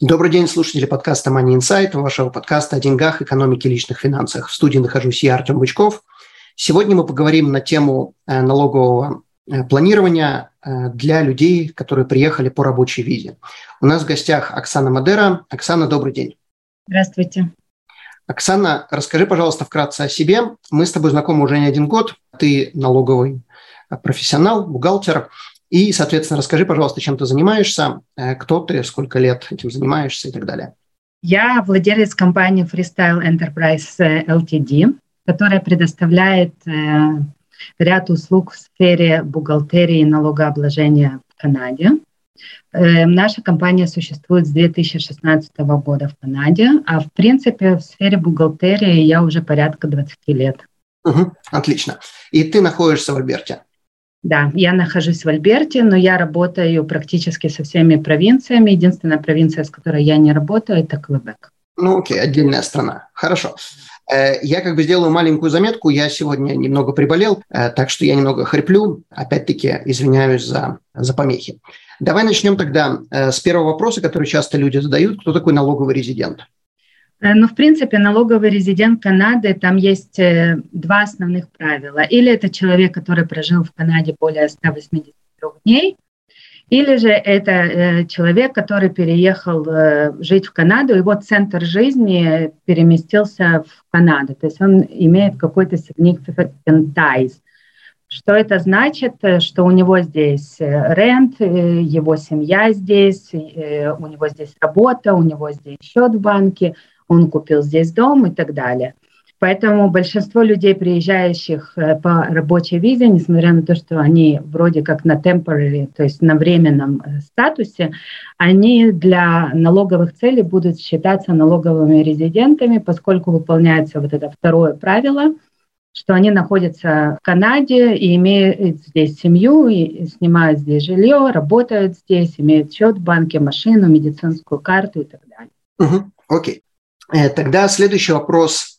Добрый день, слушатели подкаста Money Insight, вашего подкаста о деньгах, экономике и личных финансах. В студии нахожусь я, Артем Бычков. Сегодня мы поговорим на тему э, налогового э, планирования э, для людей, которые приехали по рабочей визе. У нас в гостях Оксана Мадера. Оксана, добрый день. Здравствуйте. Оксана, расскажи, пожалуйста, вкратце о себе. Мы с тобой знакомы уже не один год. Ты налоговый профессионал, бухгалтер. И, соответственно, расскажи, пожалуйста, чем ты занимаешься, э, кто ты, сколько лет этим занимаешься и так далее. Я владелец компании Freestyle Enterprise э, Ltd, которая предоставляет э, ряд услуг в сфере бухгалтерии и налогообложения в Канаде. Наша компания существует с 2016 года в Канаде, а в принципе в сфере бухгалтерии я уже порядка 20 лет. Угу, отлично. И ты находишься в Альберте? Да, я нахожусь в Альберте, но я работаю практически со всеми провинциями. Единственная провинция, с которой я не работаю, это Квебек. Ну окей, отдельная страна. Хорошо. Э, я как бы сделаю маленькую заметку. Я сегодня немного приболел, э, так что я немного хриплю. Опять-таки извиняюсь за, за помехи. Давай начнем тогда э, с первого вопроса, который часто люди задают. Кто такой налоговый резидент? Э, ну, в принципе, налоговый резидент Канады, там есть э, два основных правила. Или это человек, который прожил в Канаде более 183 дней, или же это э, человек, который переехал жить в Канаду, его центр жизни переместился в Канаду, то есть он имеет какой-то significant ties. Что это значит? Что у него здесь рент, его семья здесь, у него здесь работа, у него здесь счет в банке – он купил здесь дом и так далее. Поэтому большинство людей, приезжающих э, по рабочей визе, несмотря на то, что они вроде как на temporary, то есть на временном э, статусе, они для налоговых целей будут считаться налоговыми резидентами, поскольку выполняется вот это второе правило, что они находятся в Канаде и имеют здесь семью, и снимают здесь жилье, работают здесь, имеют счет в банке, машину, медицинскую карту и так далее. Угу, окей. Э, тогда следующий вопрос.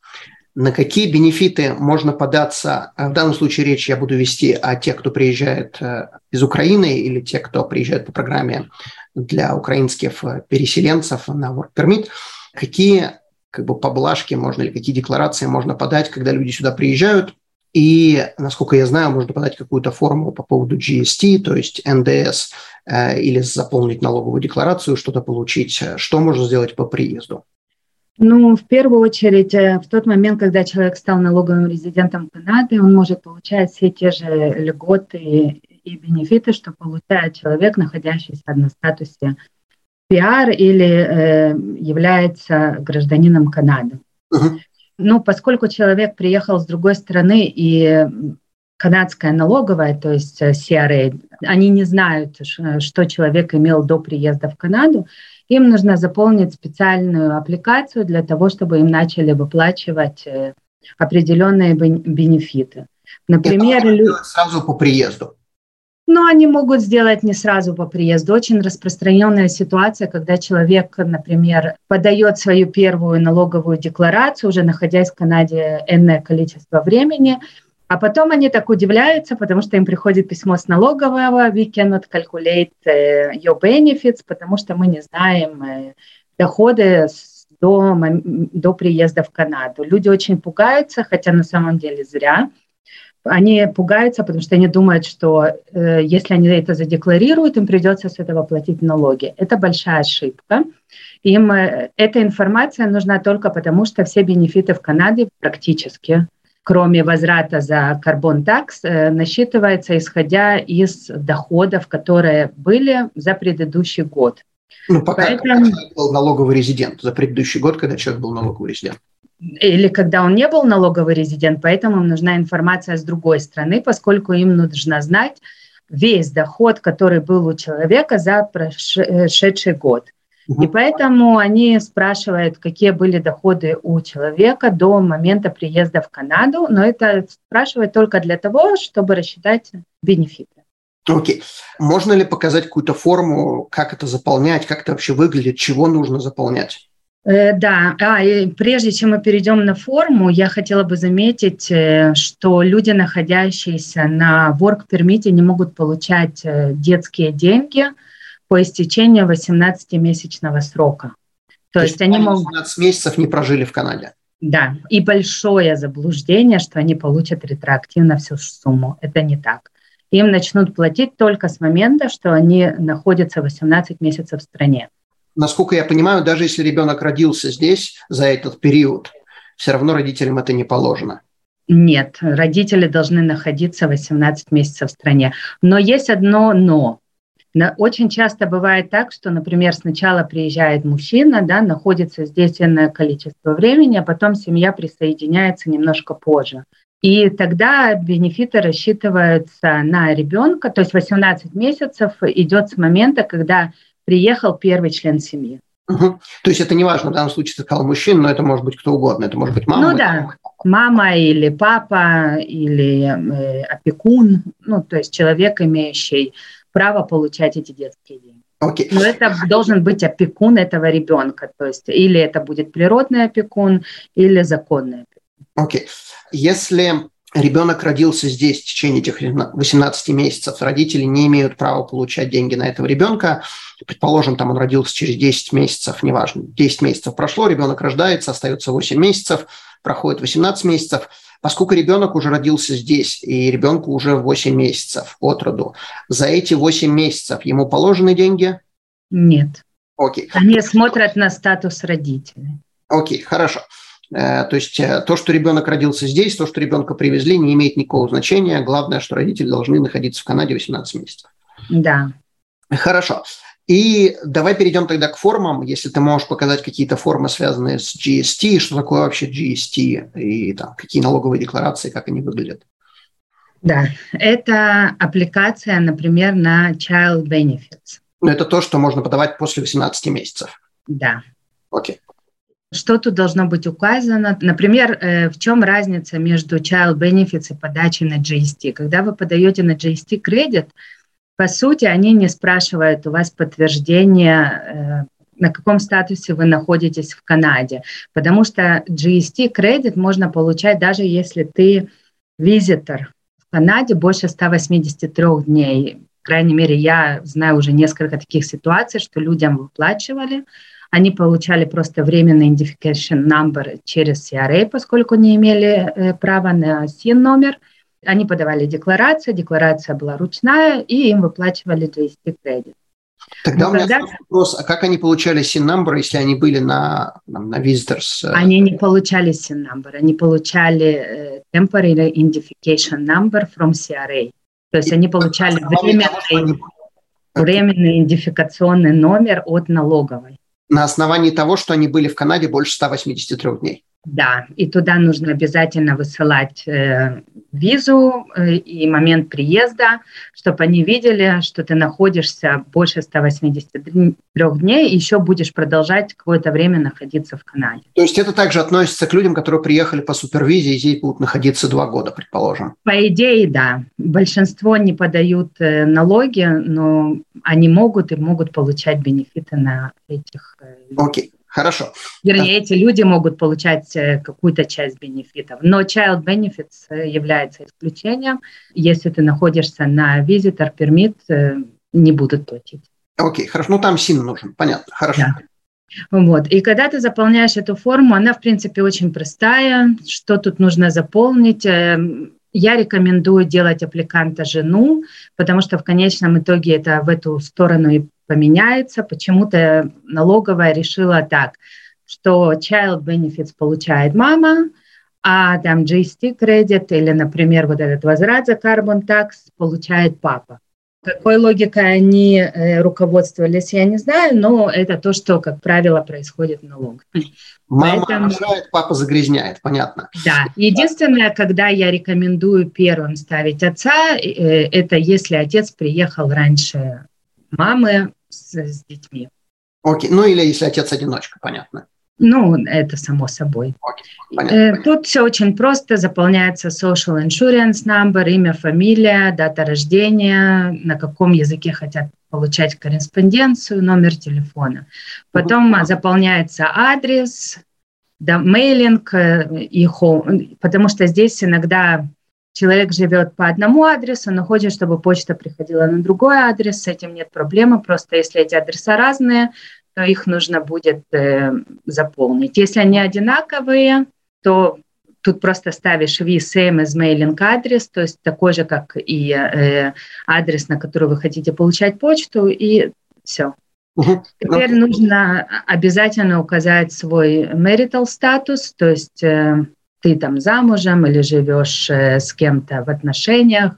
На какие бенефиты можно податься? В данном случае речь я буду вести о тех, кто приезжает э, из Украины или тех, кто приезжает по программе для украинских переселенцев на Work Permit. Какие как бы поблажки можно или какие декларации можно подать, когда люди сюда приезжают? И, насколько я знаю, можно подать какую-то форму по поводу GST, то есть НДС, э, или заполнить налоговую декларацию, что-то получить. Что можно сделать по приезду? Ну, в первую очередь, э, в тот момент, когда человек стал налоговым резидентом Канады, он может получать все те же льготы и бенефиты, что получает человек, находящийся на статусе пиар или э, является гражданином Канады. Uh-huh. Ну, поскольку человек приехал с другой страны и канадская налоговая, то есть э, CRA, они не знают, что человек имел до приезда в Канаду, им нужно заполнить специальную аппликацию для того, чтобы им начали выплачивать э, определенные бенефиты. Например, Это сразу по приезду. Но они могут сделать не сразу по приезду. Очень распространенная ситуация, когда человек, например, подает свою первую налоговую декларацию, уже находясь в Канаде энное количество времени, а потом они так удивляются, потому что им приходит письмо с налогового, we cannot calculate э, your benefits, потому что мы не знаем э, доходы до, до приезда в Канаду. Люди очень пугаются, хотя на самом деле зря. Они пугаются, потому что они думают, что э, если они это задекларируют, им придется с этого платить налоги. Это большая ошибка. Им э, эта информация нужна только потому, что все бенефиты в Канаде практически кроме возврата за карбон-такс, э, насчитывается исходя из доходов, которые были за предыдущий год. Ну, пока Поэтому... человек был налоговый резидент, за предыдущий год, когда человек был налоговый резидент. Или когда он не был налоговый резидент, поэтому им нужна информация с другой стороны, поскольку им нужно знать весь доход, который был у человека за прошедший год. Угу. И поэтому они спрашивают, какие были доходы у человека до момента приезда в Канаду, но это спрашивают только для того, чтобы рассчитать бенефиты. Окей. Okay. Можно ли показать какую-то форму, как это заполнять, как это вообще выглядит, чего нужно заполнять? Э, да, а, и прежде чем мы перейдем на форму, я хотела бы заметить, э, что люди, находящиеся на work permit, не могут получать э, детские деньги по истечению 18-месячного срока. То, То есть они могут... 18 месяцев не прожили в Канаде. Да, и большое заблуждение, что они получат ретроактивно всю сумму. Это не так. Им начнут платить только с момента, что они находятся 18 месяцев в стране насколько я понимаю, даже если ребенок родился здесь за этот период, все равно родителям это не положено. Нет, родители должны находиться 18 месяцев в стране. Но есть одно но. Очень часто бывает так, что, например, сначала приезжает мужчина, да, находится здесь длительное количество времени, а потом семья присоединяется немножко позже. И тогда бенефиты рассчитываются на ребенка, то есть 18 месяцев идет с момента, когда приехал первый член семьи. Угу. То есть это не важно, в данном случае ты сказал мужчина, но это может быть кто угодно. Это может быть мама. Ну да, мама или папа, или э, опекун, ну то есть человек, имеющий право получать эти детские деньги. Okay. Но это должен быть опекун этого ребенка, то есть или это будет природный опекун, или законный опекун. Окей. Okay. Если ребенок родился здесь в течение этих 18 месяцев, родители не имеют права получать деньги на этого ребенка. Предположим, там он родился через 10 месяцев, неважно, 10 месяцев прошло, ребенок рождается, остается 8 месяцев, проходит 18 месяцев. Поскольку ребенок уже родился здесь, и ребенку уже 8 месяцев от роду, за эти 8 месяцев ему положены деньги? Нет. Окей. Они смотрят на статус родителей. Окей, хорошо. Э, то есть э, то, что ребенок родился здесь, то, что ребенка привезли, не имеет никакого значения. Главное, что родители должны находиться в Канаде 18 месяцев. Да. Хорошо. И давай перейдем тогда к формам. Если ты можешь показать какие-то формы, связанные с GST, что такое вообще GST, и там, какие налоговые декларации, как они выглядят. Да, это аппликация, например, на Child Benefits. Но это то, что можно подавать после 18 месяцев. Да. Окей. Что тут должно быть указано? Например, э, в чем разница между Child Benefits и подачей на GST? Когда вы подаете на GST кредит, по сути, они не спрашивают у вас подтверждение, э, на каком статусе вы находитесь в Канаде, потому что GST кредит можно получать даже если ты визитор в Канаде больше 183 дней. По крайней мере, я знаю уже несколько таких ситуаций, что людям выплачивали, они получали просто временный identification number через CRA, поскольку не имели э, права на SIN-номер. Они подавали декларацию, декларация была ручная, и им выплачивали GST кредит. Тогда Но у меня когда... вопрос, а как они получали SIN-номер, если они были на, на visitors? Э? Они не получали SIN-номер, они получали uh, temporary identification number from CRA. То есть они получали временный, они... временный идентификационный номер от налоговой на основании того, что они были в Канаде больше 183 дней. Да, и туда нужно обязательно высылать э, визу э, и момент приезда, чтобы они видели, что ты находишься больше 183 дней и еще будешь продолжать какое-то время находиться в Канаде. То есть это также относится к людям, которые приехали по супервизе и здесь будут находиться два года, предположим? По идее, да. Большинство не подают э, налоги, но они могут и могут получать бенефиты на этих. Э, Окей. Хорошо. Вернее, эти люди могут получать э, какую-то часть бенефитов. Но Child Benefits э, является исключением. Если ты находишься на visitor permit, э, не будут платить. Окей, хорошо. Ну, там СИН нужен, понятно. Хорошо. Да. Вот. И когда ты заполняешь эту форму, она, в принципе, очень простая. Что тут нужно заполнить? Я рекомендую делать аппликанта жену, потому что в конечном итоге это в эту сторону и поменяется. Почему-то налоговая решила так, что child benefits получает мама, а там GST кредит или, например, вот этот возврат за carbon tax получает папа. Какой логикой они э, руководствовались, я не знаю, но это то, что, как правило, происходит в налог. Мама Поэтому, папа загрязняет, понятно. Да. Единственное, когда я рекомендую первым ставить отца, э, это если отец приехал раньше мамы с, с детьми. Окей, ну или если отец-одиночка, понятно. Ну, это само собой. Понятно, э, понятно. Тут все очень просто. Заполняется social insurance number, имя, фамилия, дата рождения, на каком языке хотят получать корреспонденцию, номер телефона. Потом угу. заполняется адрес, да, мейлинг э, и home, потому что здесь иногда человек живет по одному адресу, но хочет, чтобы почта приходила на другой адрес, с этим нет проблемы, просто если эти адреса разные, то их нужно будет э, заполнить. Если они одинаковые, то тут просто ставишь v same as mailing адрес, то есть такой же, как и э, адрес, на который вы хотите получать почту, и все. Угу. Теперь ну. нужно обязательно указать свой marital статус, то есть э, ты там замужем или живешь э, с кем-то в отношениях,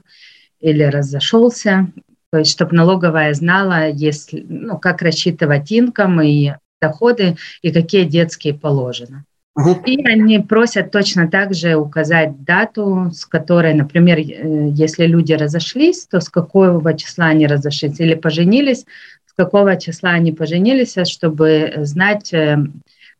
или разошелся, то есть чтобы налоговая знала, если, ну, как рассчитывать инком и доходы, и какие детские положены. Угу. И они просят точно так же указать дату, с которой, например, если люди разошлись, то с какого числа они разошлись, или поженились, с какого числа они поженились, чтобы знать, э,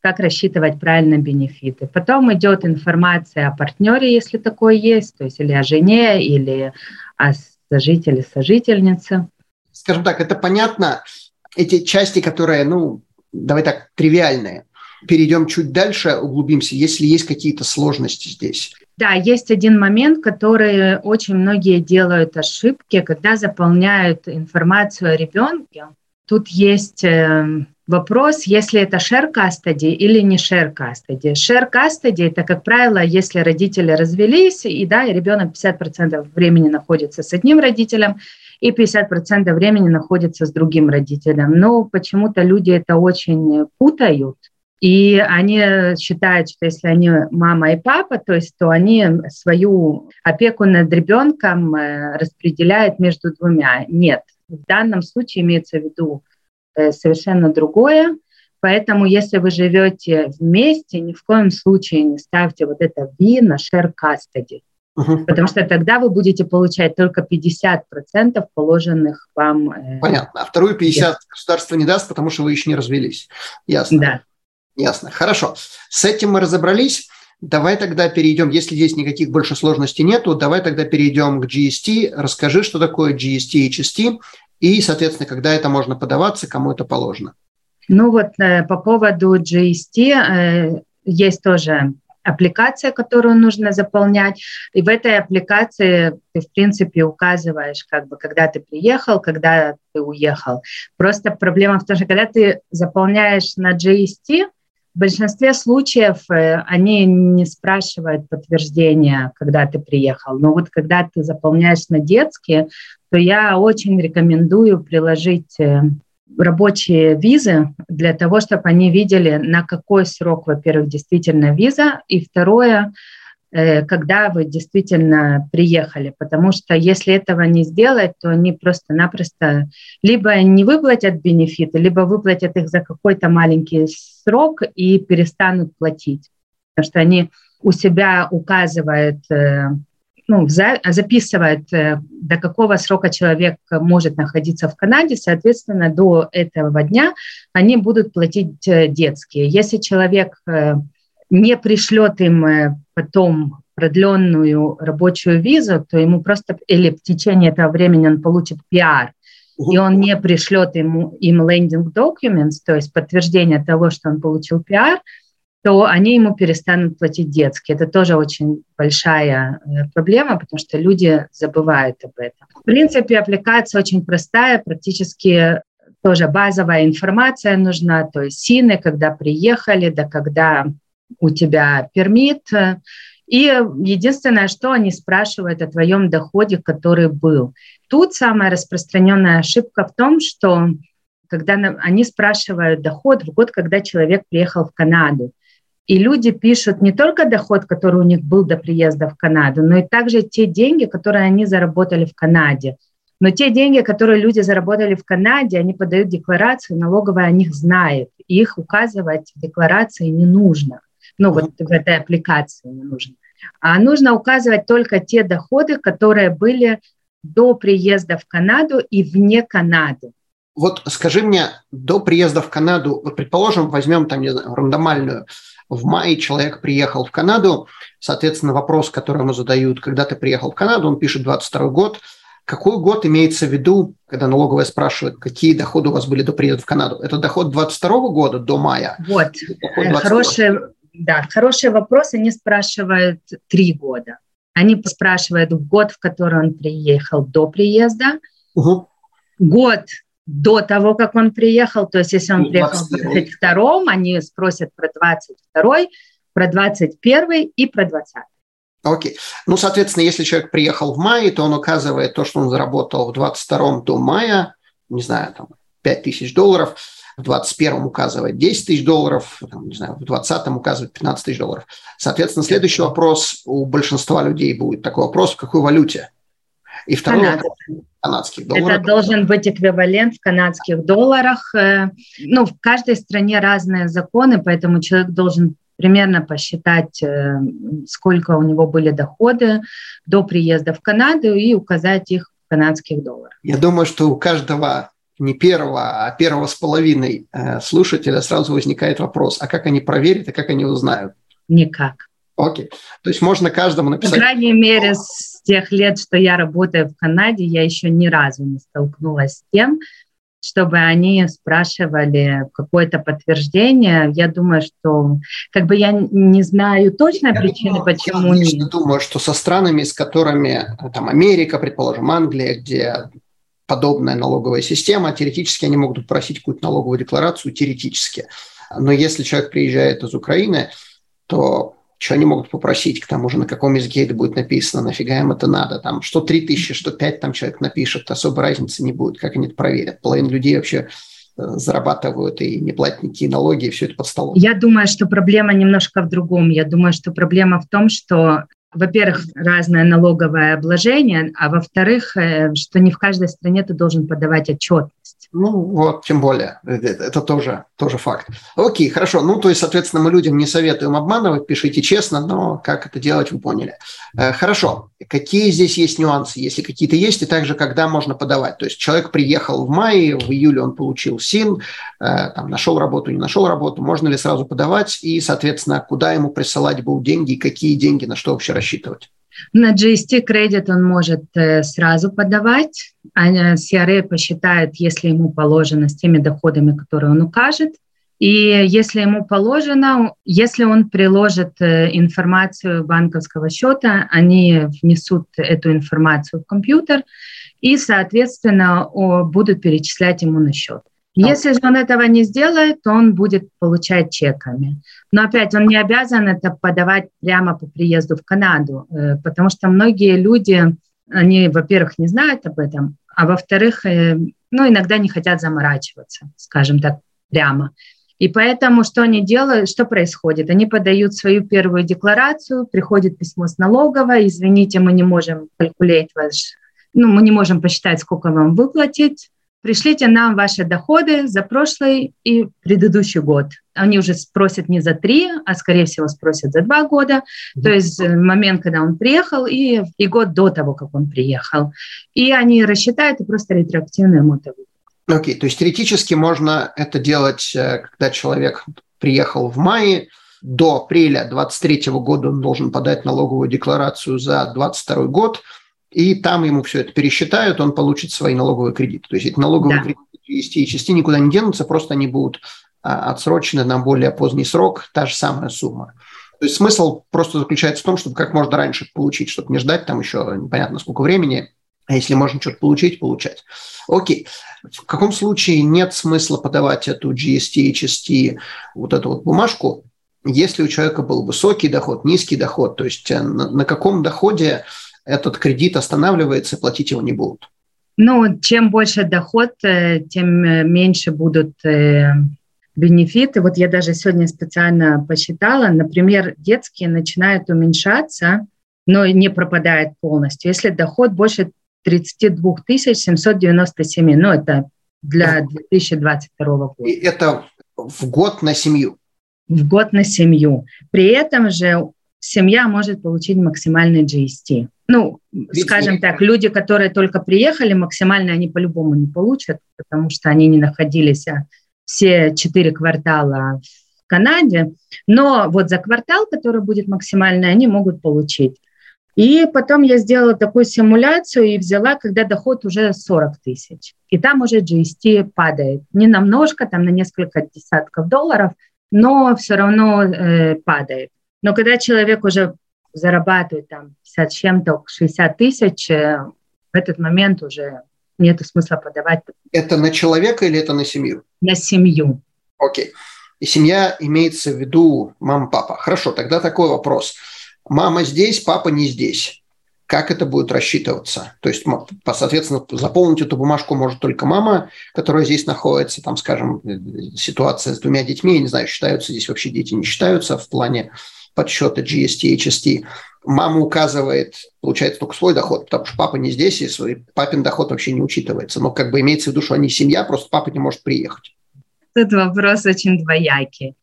как рассчитывать правильно бенефиты. Потом идет информация о партнере, если такое есть, то есть или о жене, или о сожитель сожительница. Скажем так, это понятно, эти части, которые, ну, давай так, тривиальные. Перейдем чуть дальше, углубимся, если есть какие-то сложности здесь. Да, есть один момент, который очень многие делают ошибки, когда заполняют информацию о ребенке. Тут есть эм, Вопрос, если это share custody или не share custody. Share custody – это, как правило, если родители развелись, и, да, ребенок 50% времени находится с одним родителем, и 50% времени находится с другим родителем. Но почему-то люди это очень путают, и они считают, что если они мама и папа, то есть то они свою опеку над ребенком э, распределяют между двумя. Нет, в данном случае имеется в виду совершенно другое. Поэтому, если вы живете вместе, ни в коем случае не ставьте вот это V на share custody. Угу. Потому что тогда вы будете получать только 50% положенных вам... Э, Понятно. А вторую 50 государство не даст, потому что вы еще не развелись. Ясно. Да. Ясно. Хорошо. С этим мы разобрались. Давай тогда перейдем, если здесь никаких больше сложностей нету, давай тогда перейдем к GST. Расскажи, что такое GST и HST и, соответственно, когда это можно подаваться, кому это положено. Ну вот э, по поводу GST э, есть тоже аппликация, которую нужно заполнять. И в этой аппликации ты, в принципе, указываешь, как бы, когда ты приехал, когда ты уехал. Просто проблема в том, что когда ты заполняешь на GST, в большинстве случаев э, они не спрашивают подтверждения, когда ты приехал. Но вот когда ты заполняешь на детские, то я очень рекомендую приложить э, рабочие визы для того, чтобы они видели, на какой срок, во-первых, действительно виза, и второе, э, когда вы действительно приехали, потому что если этого не сделать, то они просто-напросто либо не выплатят бенефиты, либо выплатят их за какой-то маленький срок и перестанут платить, потому что они у себя указывают э, ну, за, записывает, э, до какого срока человек может находиться в Канаде, соответственно, до этого дня они будут платить э, детские. Если человек не пришлет им потом продленную рабочую визу, то ему просто, или в течение этого времени он получит пиар, и он не пришлет ему, им landing documents, то есть подтверждение того, что он получил пиар, то они ему перестанут платить детские. Это тоже очень большая э, проблема, потому что люди забывают об этом. В принципе, аппликация очень простая, практически тоже базовая информация нужна, то есть сины, когда приехали, да когда у тебя пермит. И единственное, что они спрашивают о твоем доходе, который был. Тут самая распространенная ошибка в том, что когда они спрашивают доход в год, когда человек приехал в Канаду. И люди пишут не только доход, который у них был до приезда в Канаду, но и также те деньги, которые они заработали в Канаде. Но те деньги, которые люди заработали в Канаде, они подают декларацию, налоговая о них знает. И их указывать в декларации не нужно. Ну, вот в этой аппликации не нужно. А нужно указывать только те доходы, которые были до приезда в Канаду и вне Канады. Вот скажи мне, до приезда в Канаду, вот предположим, возьмем там, не знаю, рандомальную, в мае человек приехал в Канаду, соответственно, вопрос, который ему задают, когда ты приехал в Канаду, он пишет 22 год, какой год имеется в виду, когда налоговая спрашивает, какие доходы у вас были до приезда в Канаду? Это доход 22 года до мая? Вот, хороший, да, хороший вопрос. Они спрашивают три года. Они спрашивают год, в который он приехал до приезда, угу. год до того, как он приехал, то есть если он ну, приехал в 22 они спросят про 22 про 21 и про 20 Окей. Ну, соответственно, если человек приехал в мае, то он указывает то, что он заработал в 22 до мая, не знаю, там, 5 тысяч долларов, в 21 указывает 10 тысяч долларов, там, не знаю, в 20 указывает 15 тысяч долларов. Соответственно, следующий вопрос у большинства людей будет такой вопрос, в какой валюте? И второй Канад. вопрос канадских долларов. Это должен быть эквивалент в канадских долларах. Э, ну, в каждой стране разные законы, поэтому человек должен примерно посчитать, э, сколько у него были доходы до приезда в Канаду и указать их в канадских долларах. Я думаю, что у каждого не первого, а первого с половиной э, слушателя сразу возникает вопрос, а как они проверят и как они узнают? Никак. Окей. То есть можно каждому написать... По крайней мере, с тех лет, что я работаю в Канаде, я еще ни разу не столкнулась с тем, чтобы они спрашивали какое-то подтверждение. Я думаю, что как бы я не знаю точной я причины, думаю, почему я нет. думаю, что со странами, с которыми там Америка, предположим, Англия, где подобная налоговая система, теоретически они могут просить какую-то налоговую декларацию, теоретически. Но если человек приезжает из Украины, то что они могут попросить, к тому же, на каком языке это будет написано, нафига им это надо, там, что 3 тысячи, что 5 там человек напишет, особой разницы не будет, как они это проверят. Половина людей вообще э, зарабатывают и не платят никакие налоги, и все это под столом. Я думаю, что проблема немножко в другом. Я думаю, что проблема в том, что во-первых, разное налоговое обложение, а во-вторых, э, что не в каждой стране ты должен подавать отчет ну, вот, тем более, это, это тоже, тоже факт. Окей, хорошо. Ну, то есть, соответственно, мы людям не советуем обманывать, пишите честно, но как это делать, вы поняли. Э, хорошо. Какие здесь есть нюансы, если какие-то есть, и также когда можно подавать? То есть, человек приехал в мае, в июле он получил СИН, э, там, нашел работу, не нашел работу, можно ли сразу подавать, и, соответственно, куда ему присылать будут деньги, какие деньги, на что вообще рассчитывать? На GST кредит он может э, сразу подавать, а CRA посчитает, если ему положено, с теми доходами, которые он укажет. И если ему положено, если он приложит э, информацию банковского счета, они внесут эту информацию в компьютер и, соответственно, будут перечислять ему на счет. Если же он этого не сделает, то он будет получать чеками. Но опять он не обязан это подавать прямо по приезду в Канаду, э, потому что многие люди, они, во-первых, не знают об этом, а во-вторых, э, ну, иногда не хотят заморачиваться, скажем так, прямо. И поэтому что они делают, что происходит? Они подают свою первую декларацию, приходит письмо с налоговой, извините, мы не можем калькулировать ваш, ну, мы не можем посчитать, сколько вам выплатить, пришлите нам ваши доходы за прошлый и предыдущий год. Они уже спросят не за три, а, скорее всего, спросят за два года, mm-hmm. то есть э, момент, когда он приехал, и, и год до того, как он приехал. И они рассчитают и просто ретроактивно ему это Окей, okay, то есть теоретически можно это делать, э, когда человек приехал в мае, до апреля 2023 года он должен подать налоговую декларацию за 2022 год – и там ему все это пересчитают, он получит свои налоговые кредиты. То есть эти налоговые да. кредиты и части никуда не денутся, просто они будут а, отсрочены на более поздний срок, та же самая сумма. То есть смысл просто заключается в том, чтобы как можно раньше получить, чтобы не ждать там еще непонятно сколько времени, а если можно что-то получить, получать. Окей. В каком случае нет смысла подавать эту GST, HST, вот эту вот бумажку, если у человека был высокий доход, низкий доход, то есть э, на, на каком доходе этот кредит останавливается, платить его не будут. Ну, чем больше доход, э, тем э, меньше будут э, бенефиты. Вот я даже сегодня специально посчитала, например, детские начинают уменьшаться, но не пропадает полностью. Если доход больше 32 797, ну это для 2022 года. И это в год на семью? В год на семью. При этом же семья может получить максимальный GST. Ну, Ведь скажем нет. так, люди, которые только приехали, максимально они по-любому не получат, потому что они не находились а, все четыре квартала в Канаде. Но вот за квартал, который будет максимальный, они могут получить. И потом я сделала такую симуляцию и взяла, когда доход уже 40 тысяч. И там уже GST падает. Не намножко, там на несколько десятков долларов, но все равно э, падает. Но когда человек уже зарабатывает там 50 чем-то, 60 тысяч, э, в этот момент уже нет смысла подавать. Это на человека или это на семью? На семью. Окей. И семья имеется в виду мама, папа. Хорошо, тогда такой вопрос. Мама здесь, папа не здесь. Как это будет рассчитываться? То есть, соответственно, заполнить эту бумажку может только мама, которая здесь находится, там, скажем, э, ситуация с двумя детьми, я не знаю, считаются здесь вообще дети, не считаются в плане подсчета GST, HST. Мама указывает, получается, только свой доход, потому что папа не здесь, и свой папин доход вообще не учитывается. Но как бы имеется в виду, что они семья, просто папа не может приехать. Тут вопрос очень двоякий.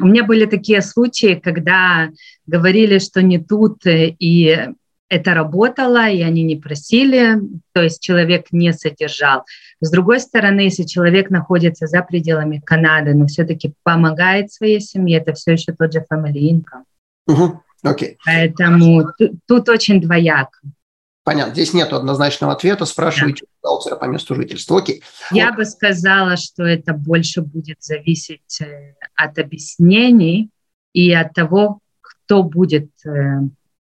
У меня были такие случаи, когда говорили, что не тут, э, и это работало, и они не просили, то есть человек не содержал. С другой стороны, если человек находится за пределами Канады, но все-таки помогает своей семье, это все еще тот же family income. Угу. Okay. Поэтому тут, тут очень двояко. Понятно, здесь нет однозначного ответа. Спрашивайте да. бухгалтера по месту жительства. Окей. Я вот. бы сказала, что это больше будет зависеть э, от объяснений и от того, кто будет э,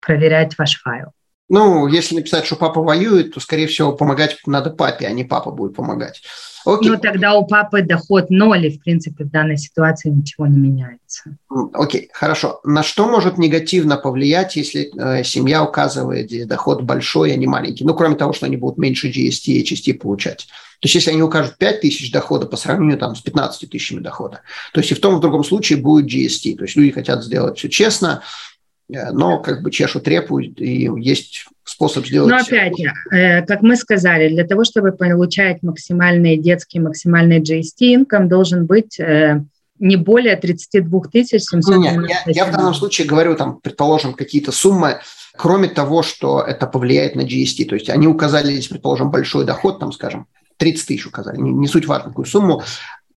проверять ваш файл. Ну, если написать, что папа воюет, то, скорее всего, помогать надо папе, а не папа будет помогать. Окей. Ну, тогда у папы доход ноль, и, в принципе, в данной ситуации ничего не меняется. Окей, хорошо. На что может негативно повлиять, если э, семья указывает, где доход большой, а не маленький? Ну, кроме того, что они будут меньше GST и HST получать. То есть, если они укажут 5 тысяч дохода по сравнению там, с 15 тысячами дохода, то есть и в том и в другом случае будет GST. То есть люди хотят сделать все честно, но как бы чешут репу, и есть способ сделать... Но опять же, э, как мы сказали, для того, чтобы получать максимальный детский, максимальный GST income, должен быть э, не более 32 тысяч 700 Нет, я, я в данном случае говорю, там, предположим, какие-то суммы, кроме того, что это повлияет на GST. То есть они указали здесь, предположим, большой доход, там, скажем, 30 тысяч указали, не, не суть важно, какую сумму,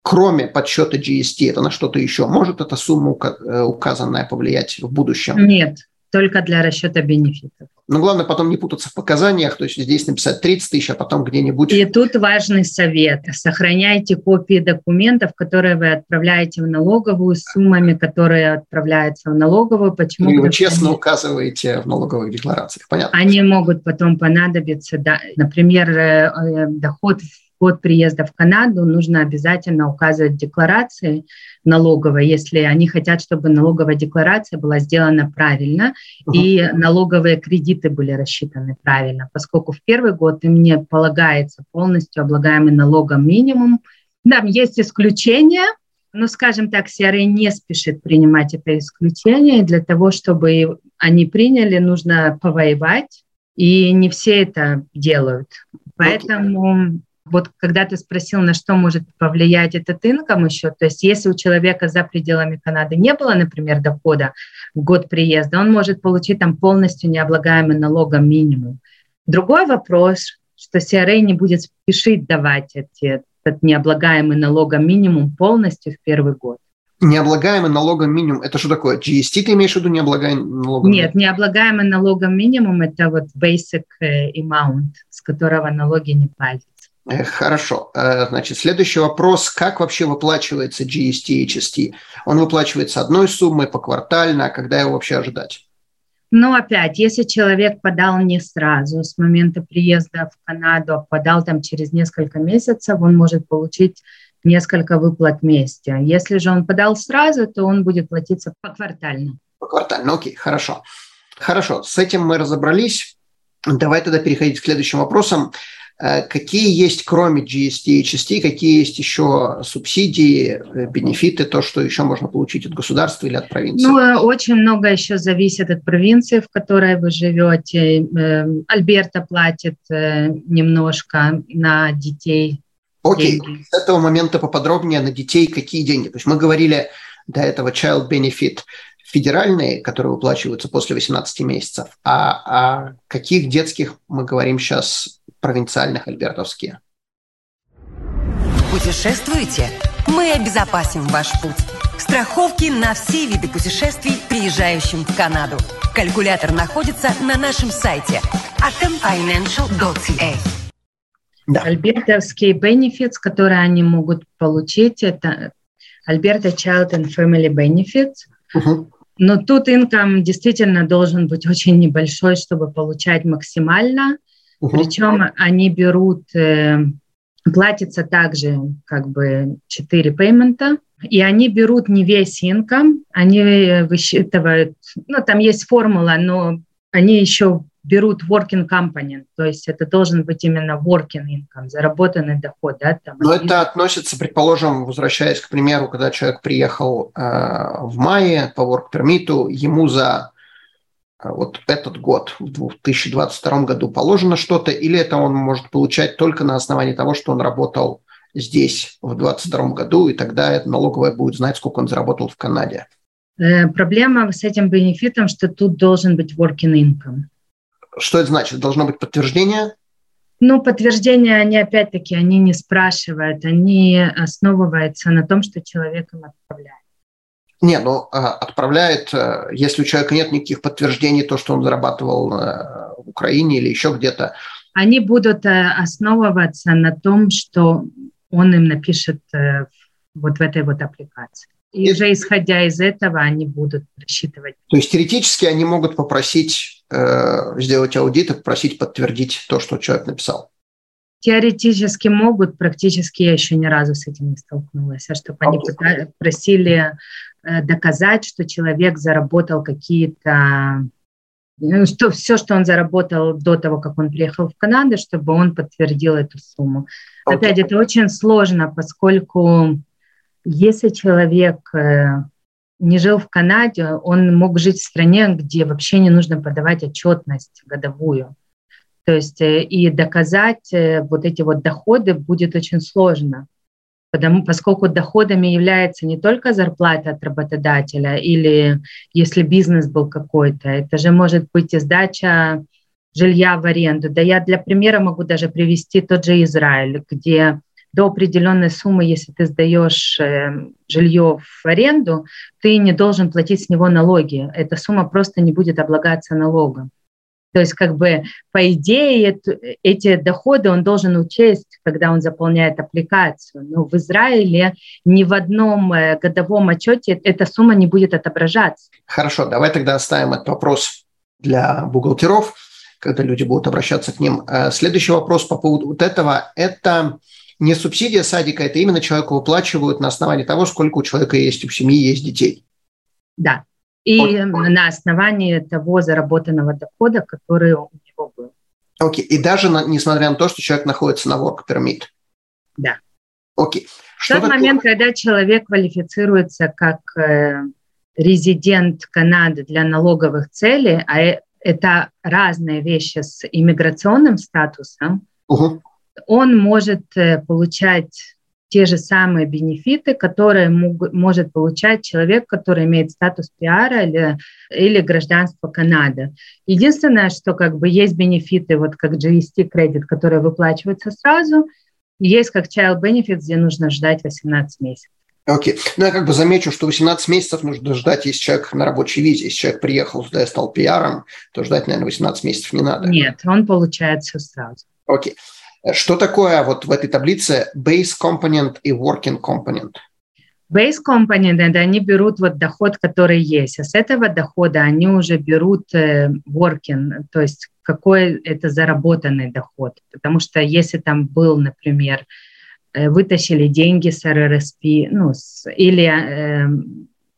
кроме подсчета GST, это на что-то еще? Может эта сумма э, указанная повлиять в будущем? Нет, только для расчета бенефитов. Но главное потом не путаться в показаниях, то есть здесь написать 30 тысяч, а потом где-нибудь... И тут важный совет. Сохраняйте копии документов, которые вы отправляете в налоговую, с суммами, которые отправляются в налоговую. Почему? И вы честно указываете в налоговых декларациях, понятно? Они могут потом понадобиться, да, например, э, э, доход в год приезда в Канаду нужно обязательно указывать декларации налоговой, если они хотят, чтобы налоговая декларация была сделана правильно uh-huh. и налоговые кредиты были рассчитаны правильно, поскольку в первый год им не полагается полностью облагаемый налогом минимум. Да, есть исключения, но, скажем так, CRA не спешит принимать это исключение. Для того, чтобы они приняли, нужно повоевать, и не все это делают. Поэтому вот когда ты спросил, на что может повлиять этот инком еще, то есть если у человека за пределами Канады не было, например, дохода в год приезда, он может получить там полностью необлагаемый налогом минимум. Другой вопрос, что CRA не будет спешить давать эти, этот необлагаемый налогом минимум полностью в первый год. Необлагаемый налогом минимум, это что такое? GST ты имеешь в виду необлагаемый налогом Нет, необлагаемый налогом минимум – это вот basic э, amount, с которого налоги не платятся. Э, хорошо. Э, значит, следующий вопрос. Как вообще выплачивается GST и HST? Он выплачивается одной суммой поквартально, а когда его вообще ожидать? Ну, опять, если человек подал не сразу, с момента приезда в Канаду, а подал там через несколько месяцев, он может получить несколько выплат вместе. Если же он подал сразу, то он будет платиться поквартально. Поквартально, окей, хорошо. Хорошо, с этим мы разобрались. Давай тогда переходить к следующим вопросам. Э, какие есть, кроме GST и HST, какие есть еще субсидии, э, бенефиты, то, что еще можно получить от государства или от провинции? Ну, э, очень много еще зависит от провинции, в которой вы живете. Альберта платит немножко на детей. Окей, okay. с этого момента поподробнее на детей какие деньги. То есть мы говорили до этого child benefit федеральные, которые выплачиваются после 18 месяцев, а о каких детских мы говорим сейчас провинциальных альбертовские? Путешествуете? Мы обезопасим ваш путь. Страховки на все виды путешествий, приезжающим в Канаду. Калькулятор находится на нашем сайте atomfinancial.ca. Да. Альбертовские benefits, которые они могут получить, это Альберта Child and Family Benefits. Угу. Но тут инком действительно должен быть очень небольшой, чтобы получать максимально. Угу. Причем они берут, э, платится также как бы 4 пеймента, и они берут не весь инком, они высчитывают, ну там есть формула, но они еще берут working company, то есть это должен быть именно working income, заработанный доход. Да, там, Но это относится, предположим, возвращаясь к примеру, когда человек приехал э, в мае по work permit, ему за вот этот год, в 2022 году положено что-то, или это он может получать только на основании того, что он работал здесь в 2022 году, и тогда налоговая будет знать, сколько он заработал в Канаде. Э, проблема с этим бенефитом, что тут должен быть working income. Что это значит? Должно быть подтверждение? Ну, подтверждение, они опять-таки, они не спрашивают, они основываются на том, что человек им отправляет. Не, ну, а, отправляет, э, если у человека нет никаких подтверждений, то, что он зарабатывал э, в Украине или еще где-то. Они будут э, основываться на том, что он им напишет вот в этой вот аппликации. И уже исходя из этого они будут рассчитывать. То есть теоретически они могут попросить э, сделать аудит и попросить подтвердить то, что человек написал. Теоретически могут, практически я еще ни разу с этим не столкнулась, а чтобы они пытались, просили доказать, что человек заработал какие-то ну, что все, что он заработал до того, как он приехал в Канаду, чтобы он подтвердил эту сумму. Okay. Опять, это очень сложно, поскольку если человек э, не жил в Канаде, он мог жить в стране, где вообще не нужно подавать отчетность годовую. То есть э, и доказать э, вот эти вот доходы будет очень сложно, потому, поскольку доходами является не только зарплата от работодателя или если бизнес был какой-то, это же может быть и сдача жилья в аренду. Да я для примера могу даже привести тот же Израиль, где до определенной суммы, если ты сдаешь э, жилье в аренду, ты не должен платить с него налоги. Эта сумма просто не будет облагаться налогом. То есть, как бы, по идее, эти доходы он должен учесть, когда он заполняет аппликацию. Но в Израиле ни в одном э, годовом отчете эта сумма не будет отображаться. Хорошо, давай тогда оставим этот вопрос для бухгалтеров, когда люди будут обращаться к ним. Э, следующий вопрос по поводу вот этого – это не субсидия садика, это именно человеку выплачивают на основании того, сколько у человека есть, у семьи есть детей. Да, и вот. на основании того заработанного дохода, который у него был. Окей, и даже на, несмотря на то, что человек находится на work permit. Да. Окей. Что в тот такое? момент, когда человек квалифицируется как э, резидент Канады для налоговых целей, а э, это разные вещи с иммиграционным статусом, угу он может э, получать те же самые бенефиты, которые мог, может получать человек, который имеет статус пиара или, или гражданство Канады. Единственное, что как бы есть бенефиты, вот как GST кредит, которые выплачиваются сразу, есть как child benefits, где нужно ждать 18 месяцев. Окей. Okay. Ну, я как бы замечу, что 18 месяцев нужно ждать, если человек на рабочей визе. Если человек приехал сюда и стал пиаром, то ждать, наверное, 18 месяцев не надо. Нет, он получает все сразу. Окей. Okay. Что такое вот в этой таблице base component и working component? Base component, это они берут вот доход, который есть, а с этого дохода они уже берут э, working, то есть какой это заработанный доход. Потому что если там был, например, э, вытащили деньги с РРСП, ну, с, или э,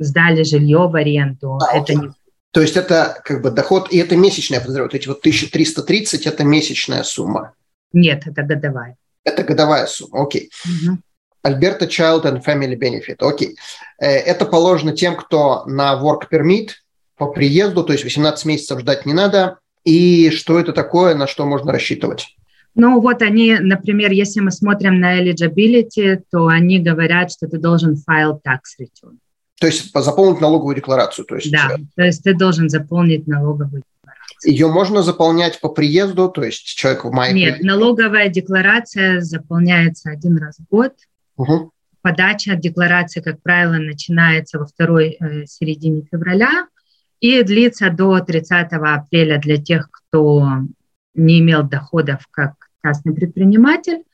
сдали жилье в аренду, а, это не то есть это как бы доход, и это месячная, подозреваю, вот эти вот 1330 – это месячная сумма. Нет, это годовая. Это годовая сумма, окей. Угу. Альберта Child and Family Benefit, окей. Э, это положено тем, кто на work permit по приезду, то есть 18 месяцев ждать не надо. И что это такое, на что можно рассчитывать? Ну вот они, например, если мы смотрим на eligibility, то они говорят, что ты должен file tax return. То есть заполнить налоговую декларацию. То есть, да, то есть ты должен заполнить налоговую. Ее можно заполнять по приезду, то есть человек в мае... Нет, налоговая декларация заполняется один раз в год. Угу. Подача декларации, как правило, начинается во второй э, середине февраля и длится до 30 апреля для тех, кто не имел доходов как частный предприниматель,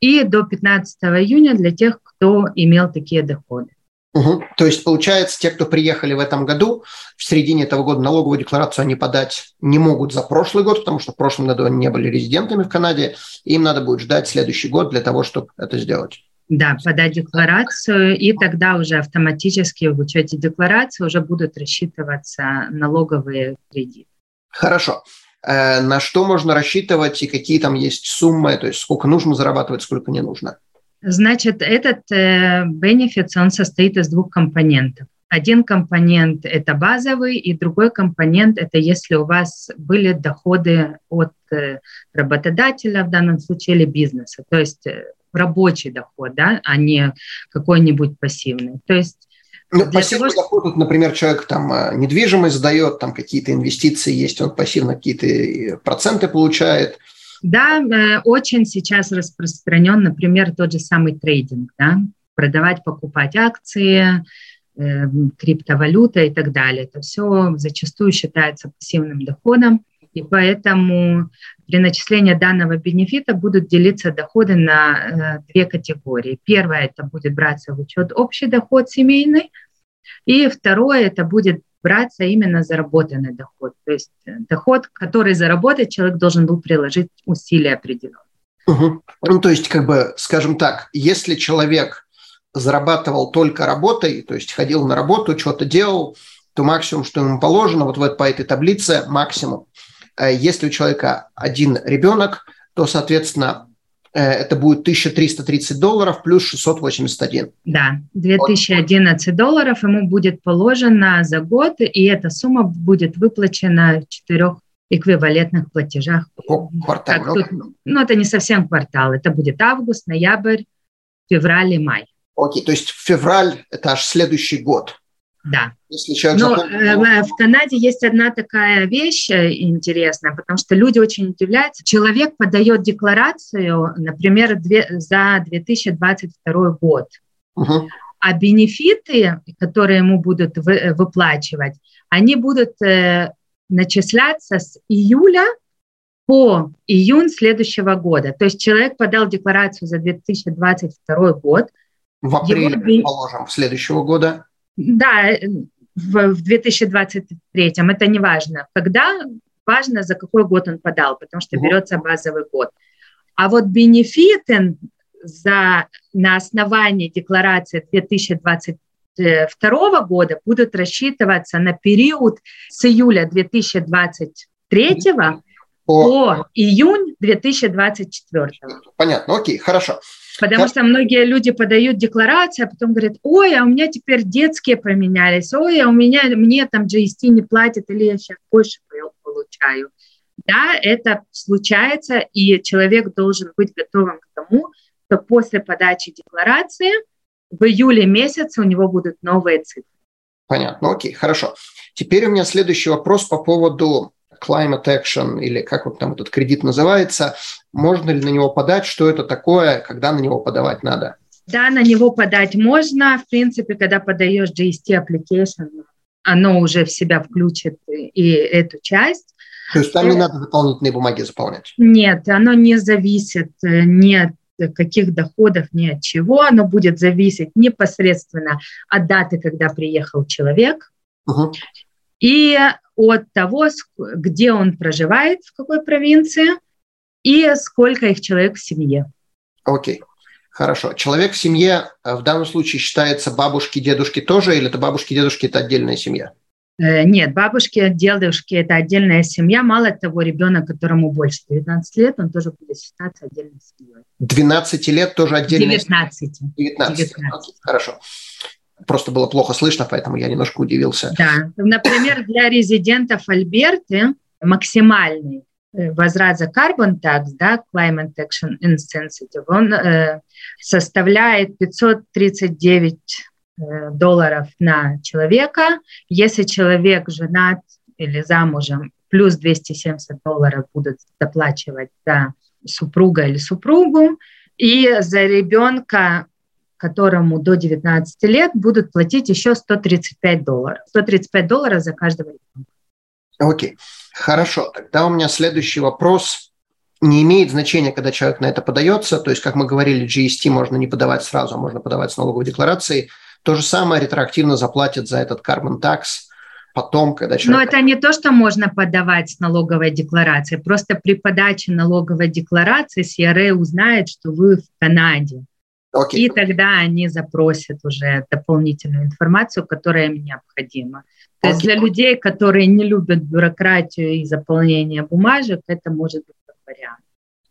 и до 15 июня для тех, кто имел такие доходы. Угу. То есть, получается, те, кто приехали в этом году, в середине этого года налоговую декларацию они подать не могут за прошлый год, потому что в прошлом году они не были резидентами в Канаде, им надо будет ждать следующий год для того, чтобы это сделать. Да, подать декларацию, и тогда уже автоматически в учете декларации уже будут рассчитываться налоговые кредиты. Хорошо. Э, на что можно рассчитывать и какие там есть суммы, то есть сколько нужно зарабатывать, сколько не нужно? Значит, этот бенефит, он состоит из двух компонентов. Один компонент – это базовый, и другой компонент – это если у вас были доходы от э, работодателя, в данном случае, или бизнеса, то есть э, рабочий доход, да, а не какой-нибудь пассивный. То есть ну, пассивный того, доход, вот, например, человек там э, недвижимость сдает, там какие-то инвестиции есть, он пассивно какие-то проценты получает – да, э, очень сейчас распространен, например, тот же самый трейдинг, да, продавать, покупать акции, э, криптовалюта и так далее. Это все зачастую считается пассивным доходом, и поэтому при начислении данного бенефита будут делиться доходы на э, две категории. Первое – это будет браться в учет общий доход семейный, и второе – это будет браться именно заработанный доход. То есть э, доход, который заработать, человек должен был приложить усилия определенные. Угу. Ну, то есть, как бы, скажем так, если человек зарабатывал только работой, то есть ходил на работу, что-то делал, то максимум, что ему положено, вот, вот по этой таблице максимум. Э, если у человека один ребенок, то, соответственно, это будет 1330 долларов плюс 681. Да, 2011 долларов ему будет положено за год, и эта сумма будет выплачена в четырех эквивалентных платежах. По кварталу? Тут, ну, это не совсем квартал, это будет август, ноябрь, февраль и май. Окей, то есть февраль – это аж следующий год. Да. Если человек Но запомнил... Э, в Канаде есть одна такая вещь э, интересная, потому что люди очень удивляются. Человек подает декларацию, например, за 2022 год. Угу. А бенефиты, которые ему будут э, выплачивать, они будут начисляться с июля по июнь следующего года. То есть человек подал декларацию за 2022 год. В апреле, его... положим, следующего года. Да, в, в 2023, это не важно. Когда, важно, за какой год он подал, потому что берется базовый год. А вот бенефиты за, на основании декларации 2022 года будут рассчитываться на период с июля 2023 по, по июнь 2024. Понятно, окей, хорошо. Потому как... что многие люди подают декларации, а потом говорят, ой, а у меня теперь детские поменялись, ой, а у меня, мне там GST не платят, или я сейчас больше получаю. Да, это случается, и человек должен быть готовым к тому, что после подачи декларации в июле месяце у него будут новые цифры. Понятно, окей, хорошо. Теперь у меня следующий вопрос по поводу climate action или как вот там этот кредит называется, можно ли на него подать, что это такое, когда на него подавать надо? Да, на него подать можно. В принципе, когда подаешь GST application, оно уже в себя включит и эту часть. То есть там не э, надо дополнительные бумаги заполнять? Нет, оно не зависит э, ни от каких доходов, ни от чего. Оно будет зависеть непосредственно от даты, когда приехал человек. Угу. И от того, где он проживает, в какой провинции, и сколько их человек в семье. Окей. Okay. Хорошо. Человек в семье э, в данном случае считается бабушки, дедушки тоже, или это бабушки, дедушки – это отдельная семья? Э, нет, бабушки, дедушки – это отдельная семья. Мало того, ребенок, которому больше 19 лет, он тоже будет считаться отдельной семьей. 12 лет тоже отдельная 19. 19. 19. Окей, хорошо просто было плохо слышно, поэтому я немножко удивился. Да, например, для резидентов Альберты максимальный э, возврат за carbon tax, да, climate action insensitive, он э, составляет 539 э, долларов на человека. Если человек женат или замужем, плюс 270 долларов будут доплачивать за супруга или супругу. И за ребенка, которому до 19 лет, будут платить еще 135 долларов. 135 долларов за каждого ребенка. Окей, хорошо. Тогда у меня следующий вопрос. Не имеет значения, когда человек на это подается. То есть, как мы говорили, GST можно не подавать сразу, а можно подавать с налоговой декларацией. То же самое ретроактивно заплатят за этот carbon tax потом, когда человек... Но это не то, что можно подавать с налоговой декларацией. Просто при подаче налоговой декларации CRA узнает, что вы в Канаде. Okay. И тогда они запросят уже дополнительную информацию, которая им необходима. То okay. есть для людей, которые не любят бюрократию и заполнение бумажек, это может быть вариант.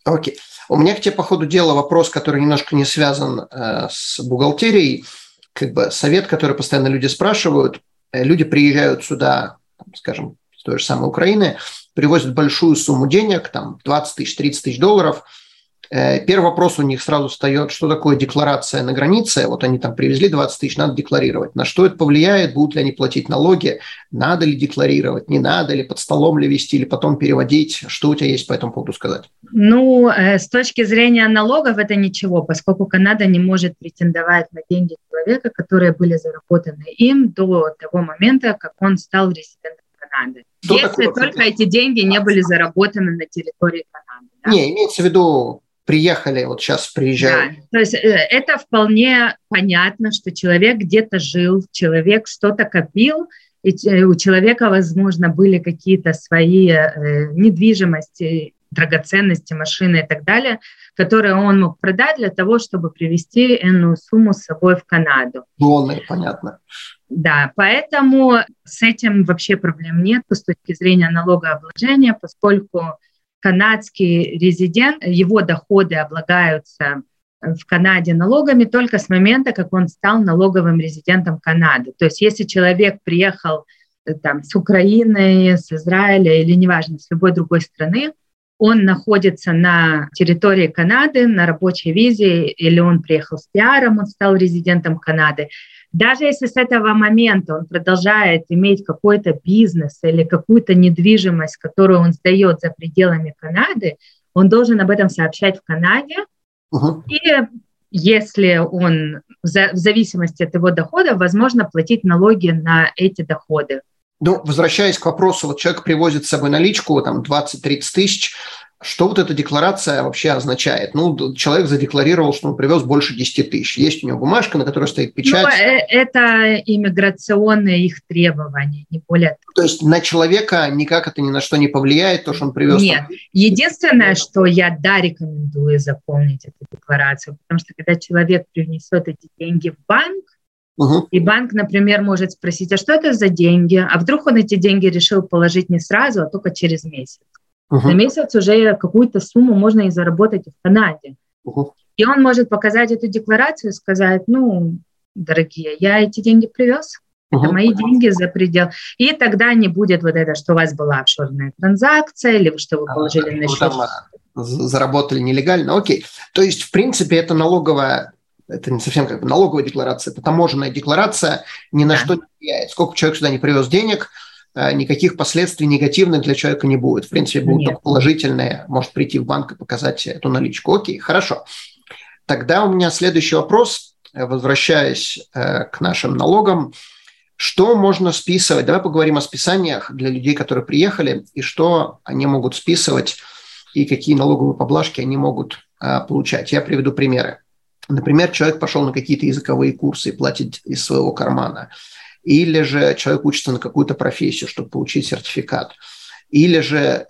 Окей. У меня к тебе по ходу дела вопрос, который немножко не связан э, с бухгалтерией. Как бы совет, который постоянно люди спрашивают. Э, люди приезжают сюда, скажем, с той же самой Украины, привозят большую сумму денег, там 20 тысяч, 30 тысяч долларов – первый вопрос у них сразу встает, что такое декларация на границе. Вот они там привезли 20 тысяч, надо декларировать. На что это повлияет, будут ли они платить налоги, надо ли декларировать, не надо ли, под столом ли вести, или потом переводить. Что у тебя есть по этому поводу сказать? Ну, э, с точки зрения налогов это ничего, поскольку Канада не может претендовать на деньги человека, которые были заработаны им до того момента, как он стал резидентом Канады. Что Если только эти деньги не были заработаны на территории Канады. Да? Не, имеется в виду приехали, вот сейчас приезжают. Да, то есть э, это вполне понятно, что человек где-то жил, человек что-то копил, и э, у человека, возможно, были какие-то свои э, недвижимости, драгоценности, машины и так далее, которые он мог продать для того, чтобы привезти эту сумму с собой в Канаду. Донны, понятно. Да, поэтому с этим вообще проблем нет с точки зрения налогообложения, поскольку канадский резидент, его доходы облагаются в Канаде налогами только с момента, как он стал налоговым резидентом Канады. То есть если человек приехал э, там, с Украины, с Израиля или неважно, с любой другой страны, он находится на территории Канады на рабочей визе, или он приехал с пиаром, он стал резидентом Канады, даже если с этого момента он продолжает иметь какой-то бизнес или какую-то недвижимость, которую он сдает за пределами Канады, он должен об этом сообщать в Канаде. Uh-huh. И если он, в зависимости от его дохода, возможно платить налоги на эти доходы. Ну, возвращаясь к вопросу, вот человек привозит с собой наличку, там, 20-30 тысяч, что вот эта декларация вообще означает? Ну, человек задекларировал, что он привез больше 10 тысяч. Есть у него бумажка, на которой стоит печать. Ну, это иммиграционные их требования, не более То есть на человека никак это ни на что не повлияет, то, что он привез? Нет. Там... Единственное, что я, да, рекомендую заполнить эту декларацию, потому что когда человек принесет эти деньги в банк, Угу. И банк, например, может спросить, а что это за деньги? А вдруг он эти деньги решил положить не сразу, а только через месяц? Угу. За месяц уже какую-то сумму можно и заработать в Канаде. Угу. И он может показать эту декларацию и сказать, ну, дорогие, я эти деньги привез, угу. это мои деньги за предел. И тогда не будет вот это, что у вас была офшорная транзакция, или что вы положили а, на счет. Там заработали нелегально, окей. То есть, в принципе, это налоговая это не совсем как бы налоговая декларация, это таможенная декларация, ни на что не влияет. Сколько человек сюда не привез денег, Э, никаких последствий негативных для человека не будет. В принципе, будут Нет. только положительные. Может прийти в банк и показать эту наличку. Окей, хорошо. Тогда у меня следующий вопрос, э, возвращаясь э, к нашим налогам. Что можно списывать? Давай поговорим о списаниях для людей, которые приехали, и что они могут списывать, и какие налоговые поблажки они могут получать. Я приведу примеры. Например, человек пошел на какие-то языковые курсы и платит из своего кармана или же человек учится на какую-то профессию, чтобы получить сертификат, или же э,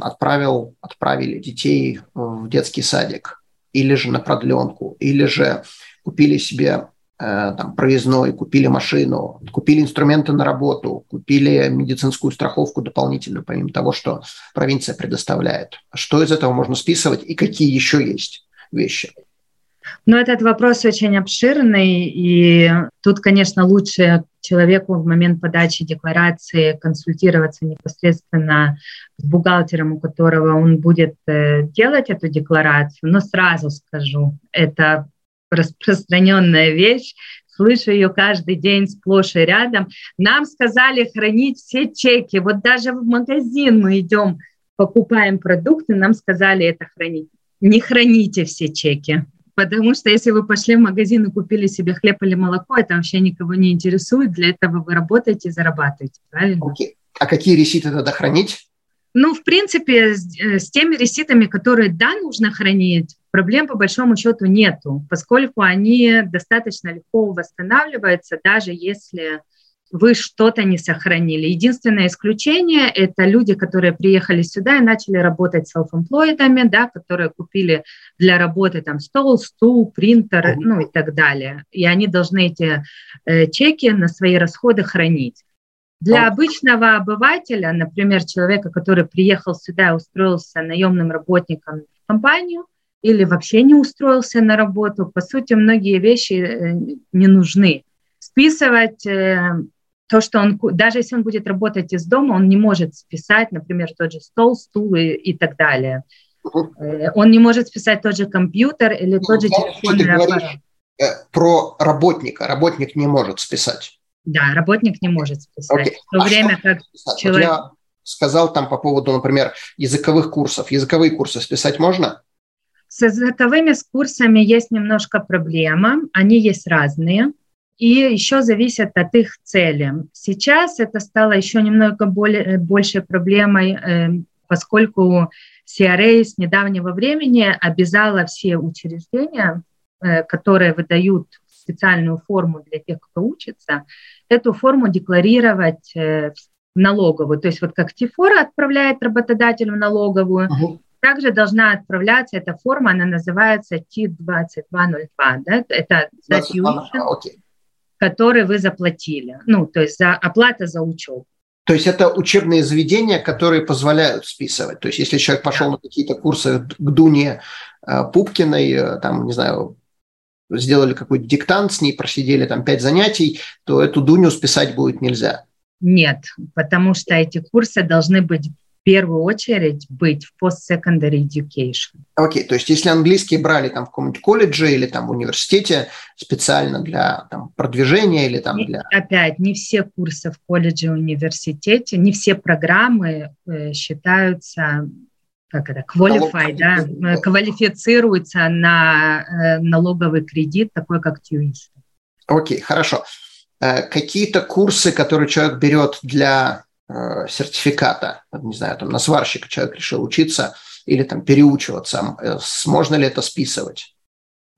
отправил, отправили детей в детский садик, или же на продленку, или же купили себе э, там, проездной, купили машину, купили инструменты на работу, купили медицинскую страховку дополнительную, помимо того, что провинция предоставляет. Что из этого можно списывать и какие еще есть вещи? Но этот вопрос очень обширный, и тут, конечно, лучше человеку в момент подачи декларации консультироваться непосредственно с бухгалтером, у которого он будет э, делать эту декларацию. Но сразу скажу, это распространенная вещь, слышу ее каждый день сплошь и рядом. Нам сказали хранить все чеки. Вот даже в магазин мы идем, покупаем продукты, нам сказали это хранить. Не храните все чеки. Потому что если вы пошли в магазин и купили себе хлеб или молоко, это вообще никого не интересует. Для этого вы работаете и зарабатываете, правильно? Okay. А какие реситы тогда хранить? Ну, в принципе, с, э, с теми реситами, которые, да, нужно хранить, проблем по большому счету нету, поскольку они достаточно легко восстанавливаются, даже если вы что-то не сохранили. Единственное исключение – это люди, которые приехали сюда и начали работать self-employed, да, которые купили для работы там стол, стул, принтер, ну и так далее. И они должны эти э, чеки на свои расходы хранить. Для обычного обывателя, например, человека, который приехал сюда и устроился наемным работником в компанию или вообще не устроился на работу, по сути, многие вещи э, не нужны. Списывать э, то, что он, даже если он будет работать из дома, он не может списать, например, тот же стол, стул и, и так далее. Э, он не может списать тот же компьютер или тот же телефонный аппарат. Про работника. Работник не может списать. Да, работник не может списать. Okay. В то а время как человек... Я сказал там по поводу, например, языковых курсов. Языковые курсы списать можно? С языковыми курсами есть немножко проблема. Они есть разные. И еще зависят от их цели. Сейчас это стало еще немного более, большей проблемой, э, поскольку CRA с недавнего времени обязала все учреждения, э, которые выдают специальную форму для тех, кто учится, эту форму декларировать э, в налоговую. То есть вот как ТИФОРа отправляет работодатель в налоговую, uh-huh. также должна отправляться эта форма, она называется Т-2202, да? это tuition, okay. Который вы заплатили, ну, то есть за оплата за учебу. То есть это учебные заведения, которые позволяют списывать. То есть если человек пошел на какие-то курсы к Дуне э, Пупкиной, э, там, не знаю, сделали какой-то диктант с ней, просидели там пять занятий, то эту Дуню списать будет нельзя. Нет, потому что эти курсы должны быть первую очередь быть в post-secondary education. Окей, okay, то есть если английский брали там в каком-нибудь колледже или там в университете специально для там, продвижения или там для... Опять, не все курсы в колледже и университете, не все программы э, считаются как это, qualify, да, э, квалифицируется на э, налоговый кредит, такой как tuition. Окей, okay, хорошо. Э, какие-то курсы, которые человек берет для сертификата, не знаю, там на сварщика человек решил учиться или там переучиваться, можно ли это списывать?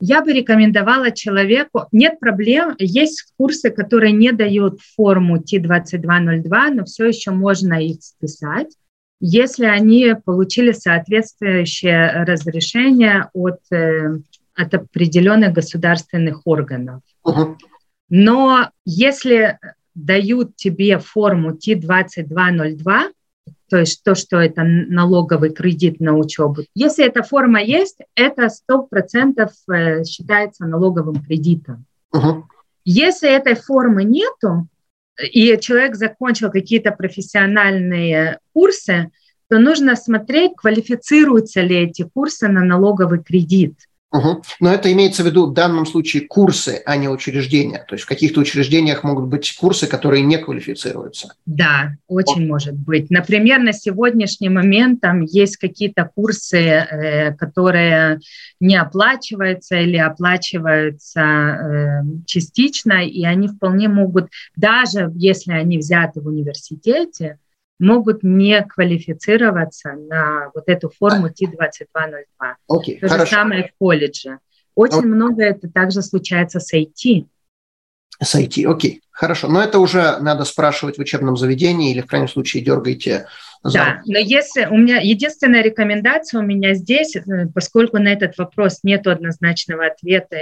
Я бы рекомендовала человеку, нет проблем, есть курсы, которые не дают форму T2202, но все еще можно их списать если они получили соответствующее разрешение от, э, от определенных государственных органов. Uh-huh. Но если дают тебе форму Т-2202, то есть то, что это налоговый кредит на учебу. Если эта форма есть, это 100% э, считается налоговым кредитом. Uh-huh. Если этой формы нету, и человек закончил какие-то профессиональные курсы, то нужно смотреть, квалифицируются ли эти курсы на налоговый кредит. Угу. Но это имеется в виду в данном случае курсы, а не учреждения. То есть в каких-то учреждениях могут быть курсы, которые не квалифицируются. Да, очень вот. может быть. Например, на сегодняшний момент там есть какие-то курсы, э, которые не оплачиваются или оплачиваются э, частично, и они вполне могут, даже если они взяты в университете, могут не квалифицироваться на вот эту форму Т-2202. Okay, То хорошо. же самое в колледже. Очень okay. много это также случается с IT. С IT, окей, хорошо. Но это уже надо спрашивать в учебном заведении или в крайнем случае дергаете за... Да, но если у меня единственная рекомендация у меня здесь, э, поскольку на этот вопрос нет однозначного ответа,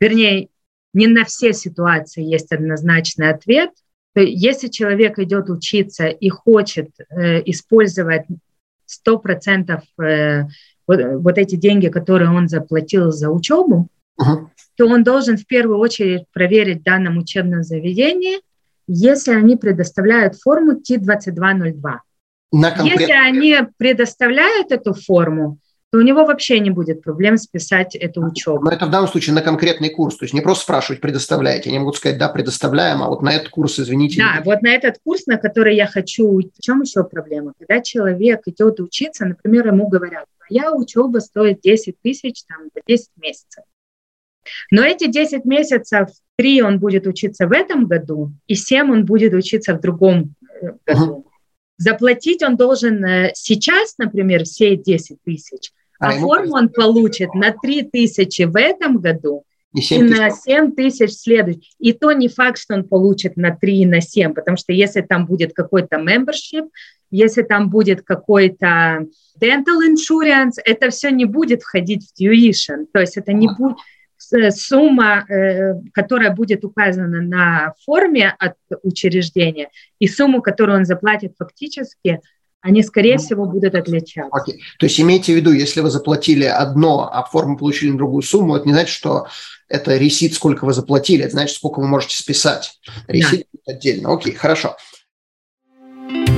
вернее, не на все ситуации есть однозначный ответ – если человек идет учиться и хочет э, использовать 100% э, вот, вот эти деньги, которые он заплатил за учебу, uh-huh. то он должен в первую очередь проверить в данном учебном заведении, если они предоставляют форму Т-2202. На конкрет... Если они предоставляют эту форму, то у него вообще не будет проблем списать эту учебу. Но это в данном случае на конкретный курс, то есть не просто спрашивать, предоставляете, они могут сказать, да, предоставляем, а вот на этот курс, извините. Да, вот на этот курс, на который я хочу, в чем еще проблема? Когда человек идет учиться, например, ему говорят, твоя учеба стоит 10 тысяч там, 10 месяцев. Но эти 10 месяцев, 3 он будет учиться в этом году, и 7 он будет учиться в другом э, году. Заплатить он должен э, сейчас, например, все 10 тысяч, а, а форму он получит на 3 тысячи в этом году и, 7 и на 7 тысяч. следующий. И то не факт, что он получит на 3 и на 7, потому что если там будет какой-то membership, если там будет какой-то dental insurance, это все не будет входить в tuition, то есть это не будет Э, сумма, э, которая будет указана на форме от учреждения, и сумму, которую он заплатит фактически, они, скорее всего, будут отличаться. Okay. То есть имейте в виду, если вы заплатили одно, а форму получили на другую сумму, это не значит, что это ресит, сколько вы заплатили, это значит, сколько вы можете списать. Ресит да. отдельно. Окей, хорошо.